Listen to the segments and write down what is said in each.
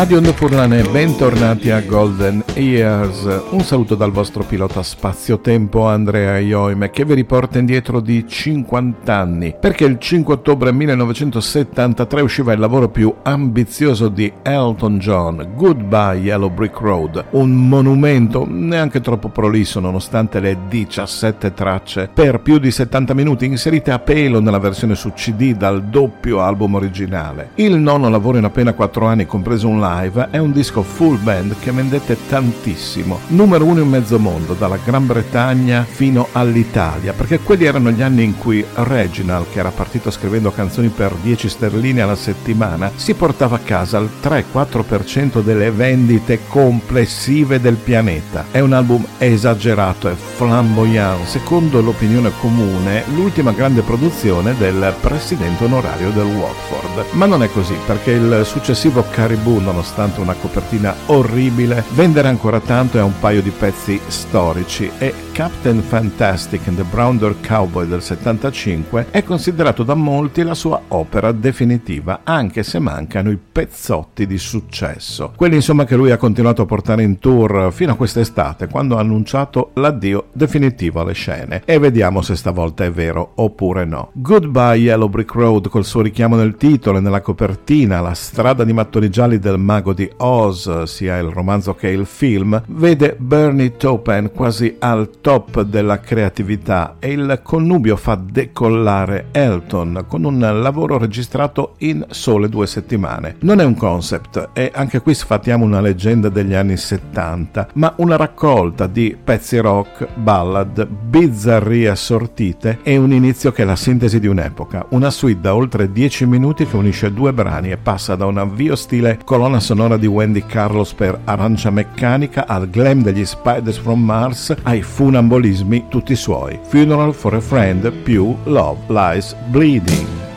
Radio Nopurlane, bentornati a Golden Years. Un saluto dal vostro pilota spazio-tempo Andrea Ioime che vi riporta indietro di 50 anni, perché il 5 ottobre 1973 usciva il lavoro più ambizioso di Elton John, Goodbye Yellow Brick Road, un monumento neanche troppo prolisso nonostante le 17 tracce per più di 70 minuti inserite a pelo nella versione su CD dal doppio album originale. Il nono lavoro in appena 4 anni, compreso un live è un disco full band che vendette tantissimo, numero uno in mezzo mondo, dalla Gran Bretagna fino all'Italia, perché quelli erano gli anni in cui Reginald, che era partito scrivendo canzoni per 10 sterline alla settimana, si portava a casa il 3-4% delle vendite complessive del pianeta. È un album esagerato e flamboyant, secondo l'opinione comune, l'ultima grande produzione del presidente onorario del Watford. Ma non è così, perché il successivo Caribou nonostante una copertina orribile, vendere ancora tanto è un paio di pezzi storici e Captain Fantastic and the Brown Door Cowboy del 75 è considerato da molti la sua opera definitiva, anche se mancano i pezzotti di successo. Quelli insomma che lui ha continuato a portare in tour fino a quest'estate, quando ha annunciato l'addio definitivo alle scene. E vediamo se stavolta è vero oppure no. Goodbye Yellow Brick Road col suo richiamo nel titolo e nella copertina, la strada di mattoni gialli del mago di Oz, sia il romanzo che il film, vede Bernie Taupin quasi al top della creatività e il connubio fa decollare Elton con un lavoro registrato in sole due settimane. Non è un concept e anche qui sfatiamo una leggenda degli anni 70, ma una raccolta di pezzi rock, ballad, bizzarrie assortite e un inizio che è la sintesi di un'epoca, una suite da oltre 10 minuti che unisce due brani e passa da un avvio stile colonna sonora di Wendy Carlos per arancia meccanica al glam degli Spiders from Mars ai funambolismi tutti suoi. Funeral for a Friend più Love Lies Bleeding.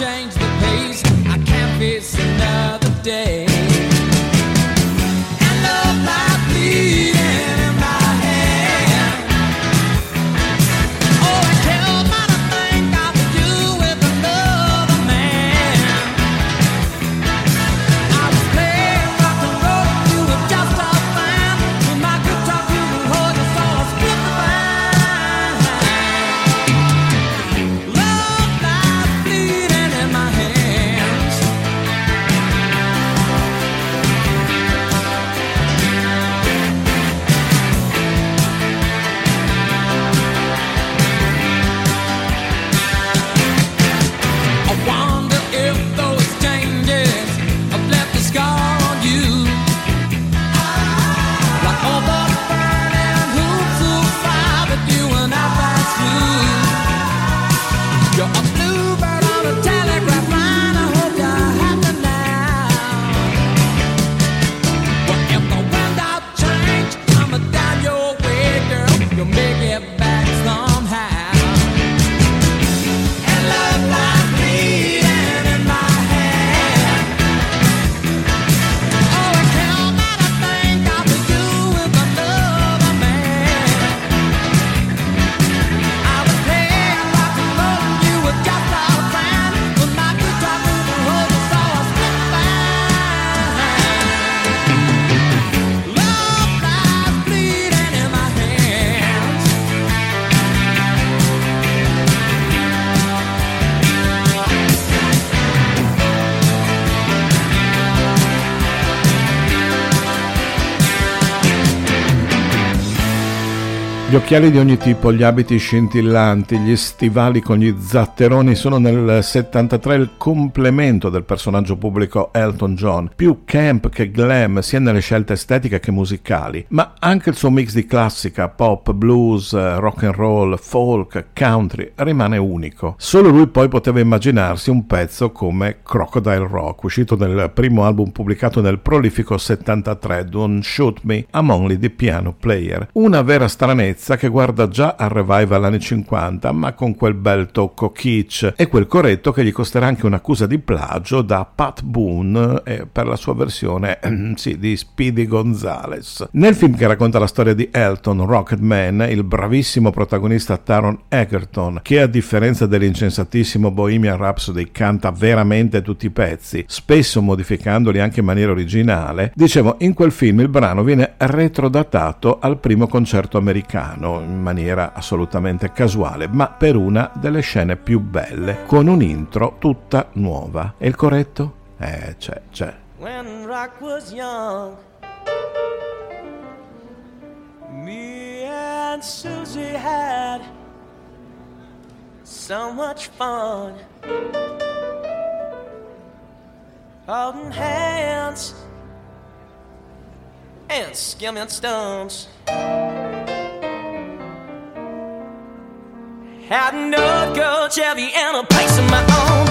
change Gli occhiali di ogni tipo, gli abiti scintillanti, gli stivali con gli zatteroni sono nel 73 il complemento del personaggio pubblico Elton John, più camp che glam sia nelle scelte estetiche che musicali, ma anche il suo mix di classica, pop, blues, rock and roll, folk, country rimane unico. Solo lui poi poteva immaginarsi un pezzo come Crocodile Rock, uscito nel primo album pubblicato nel prolifico 73, Don't Shoot Me, I'm Only the Piano Player. Una vera stranezza bellezza che guarda già al revival anni 50, ma con quel bel tocco kitsch e quel corretto che gli costerà anche un'accusa di plagio da Pat Boone eh, per la sua versione sì, di Speedy Gonzales. Nel film che racconta la storia di Elton, Rocketman, il bravissimo protagonista Taron Egerton, che a differenza dell'incensatissimo Bohemian Rhapsody canta veramente tutti i pezzi, spesso modificandoli anche in maniera originale, dicevo, in quel film il brano viene retrodatato al primo concerto americano brano in maniera assolutamente casuale, ma per una delle scene più belle, con un intro tutta nuova. E il corretto? Eh, c'è, c'è. When rock was young, me and Susie had so much fun. Holding hands and skimming stones. Had no gold Chevy and a place of my own,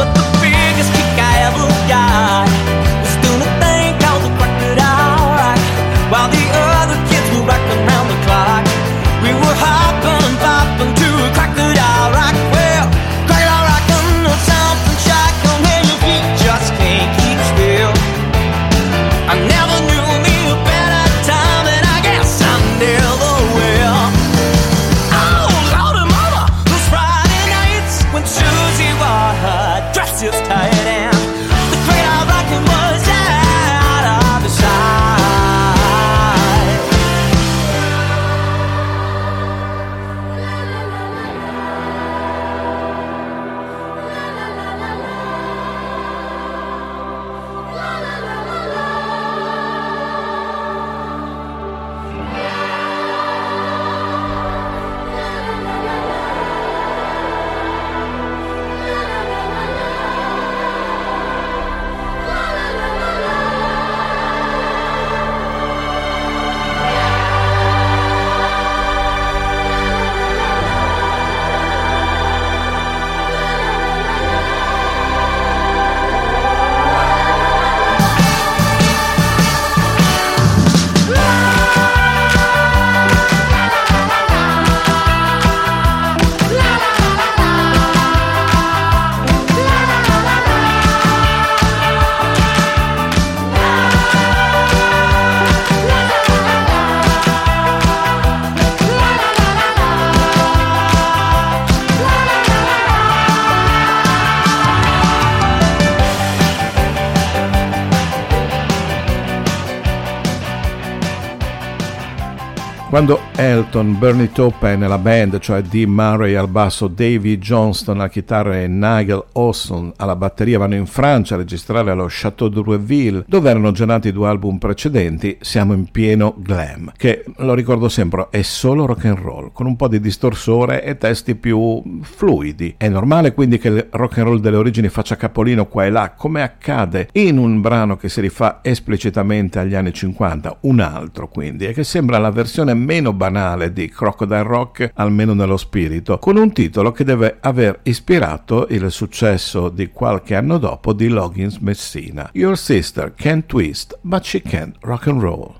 Quando Elton, Bernie Taupin nella band, cioè Dee Murray al basso, Davy Johnston alla chitarra e Nigel Olson alla batteria vanno in Francia a registrare allo Château de Roueville, dove erano già nati due album precedenti, siamo in pieno glam, che lo ricordo sempre è solo rock and roll, con un po' di distorsore e testi più fluidi. È normale quindi che il rock and roll delle origini faccia capolino qua e là, come accade in un brano che si rifà esplicitamente agli anni 50, un altro quindi, e che sembra la versione meno banale di Crocodile Rock, almeno nello spirito, con un titolo che deve aver ispirato il successo di qualche anno dopo di Loggins Messina. Your sister can twist, but she can't rock and roll.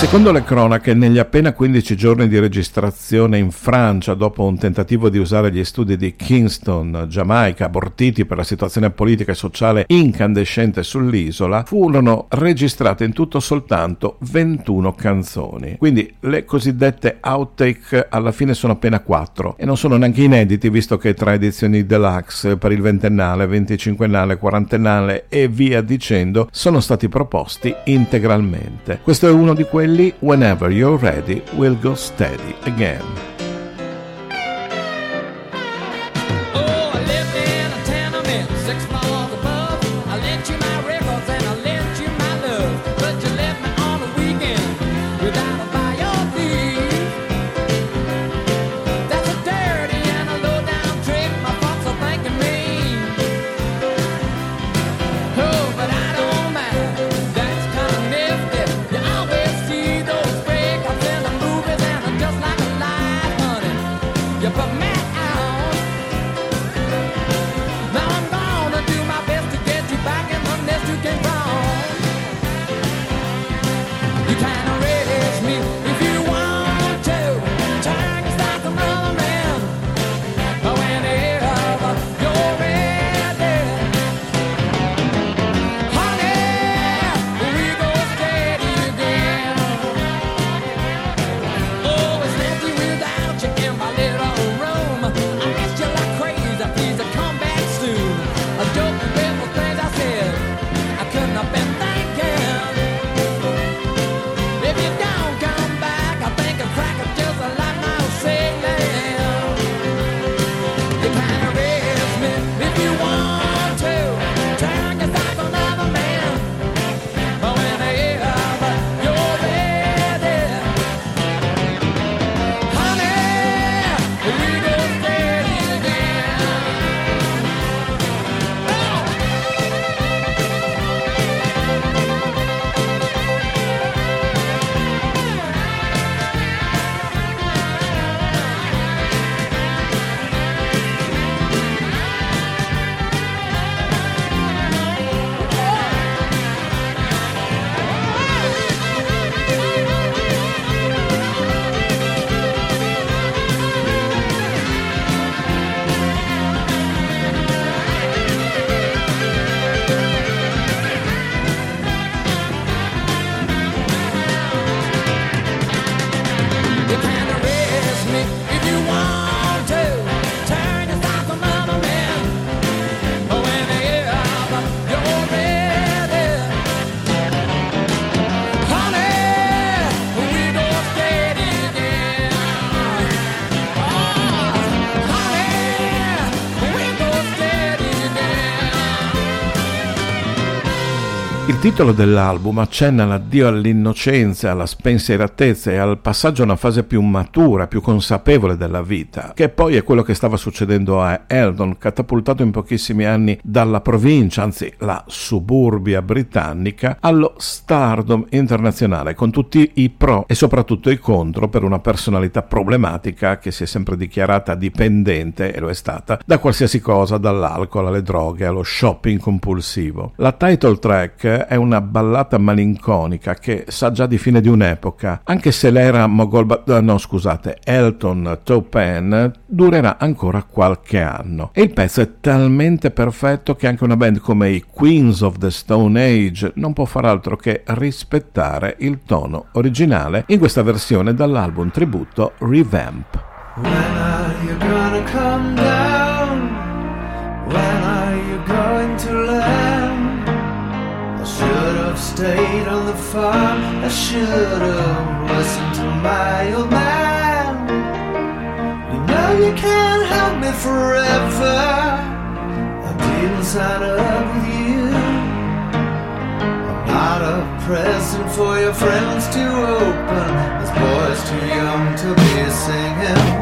Secondo le cronache, negli appena 15 giorni di registrazione in Francia, dopo un tentativo di usare gli studi di Kingston, Giamaica, abortiti per la situazione politica e sociale incandescente sull'isola, furono registrate in tutto soltanto 21 canzoni. Quindi le cosiddette outtake alla fine sono appena 4 e non sono neanche inediti, visto che tra edizioni deluxe per il ventennale, venticinquennale, quarantennale e via dicendo sono stati proposti integralmente. Questo è uno di quelli whenever you're ready, we'll go steady again. Titolo dell'album accenna l'addio all'innocenza, alla spensieratezza e al passaggio a una fase più matura, più consapevole della vita, che poi è quello che stava succedendo a Eldon, catapultato in pochissimi anni dalla provincia, anzi la suburbia britannica, allo stardom internazionale, con tutti i pro e soprattutto i contro per una personalità problematica che si è sempre dichiarata dipendente, e lo è stata, da qualsiasi cosa, dall'alcol alle droghe, allo shopping compulsivo. La title track è una ballata malinconica che sa già di fine di un'epoca, anche se l'era Mogol, eh, no scusate, Elton Taupen durerà ancora qualche anno. E il pezzo è talmente perfetto che anche una band come i Queens of the Stone Age non può far altro che rispettare il tono originale in questa versione dall'album tributo Revamp. When are you gonna come down? When are stayed on the farm. I should have listened to my old man. You know you can't help me forever. I didn't sign up with you. I'm not a present for your friends to open. This boy's too young to be singing.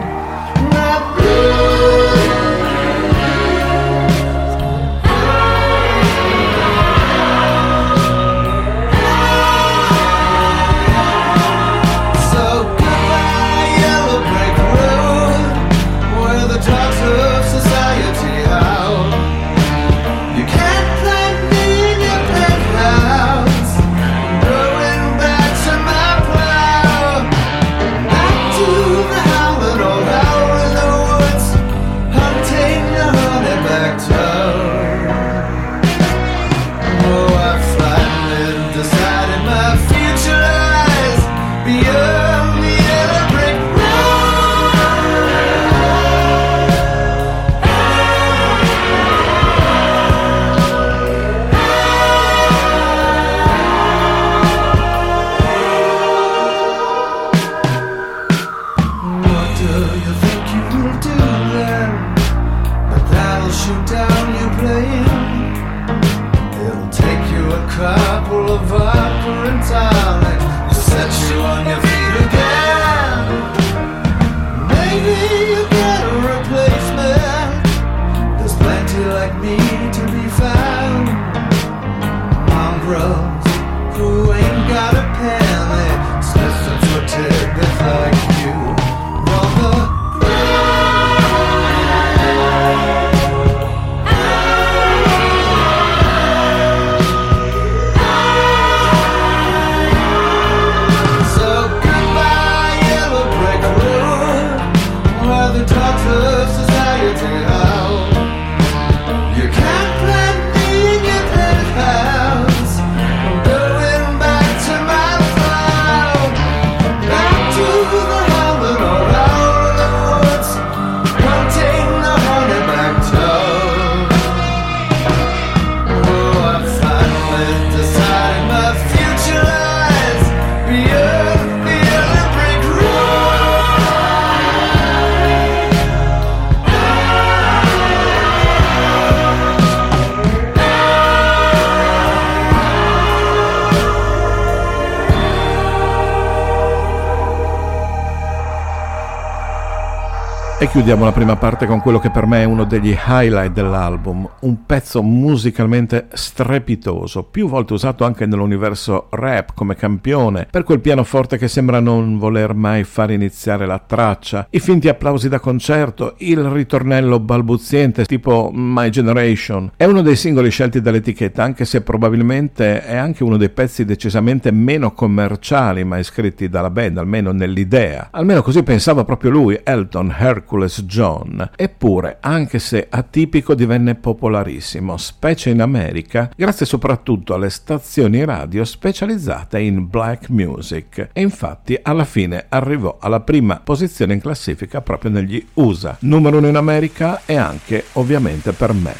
E chiudiamo la prima parte con quello che per me è uno degli highlight dell'album, un pezzo musicalmente strepitoso, più volte usato anche nell'universo rap come campione, per quel pianoforte che sembra non voler mai far iniziare la traccia, i finti applausi da concerto, il ritornello balbuziente tipo My Generation. È uno dei singoli scelti dall'etichetta, anche se probabilmente è anche uno dei pezzi decisamente meno commerciali mai scritti dalla band, almeno nell'idea. Almeno così pensava proprio lui, Elton Hercules John. Eppure, anche se atipico, divenne popolarissimo, specie in America, grazie soprattutto alle stazioni radio specializzate in black music. E infatti alla fine arrivò alla prima posizione in classifica proprio negli USA. Numero uno in America e anche ovviamente per me,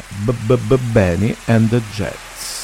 Benny and the Jets.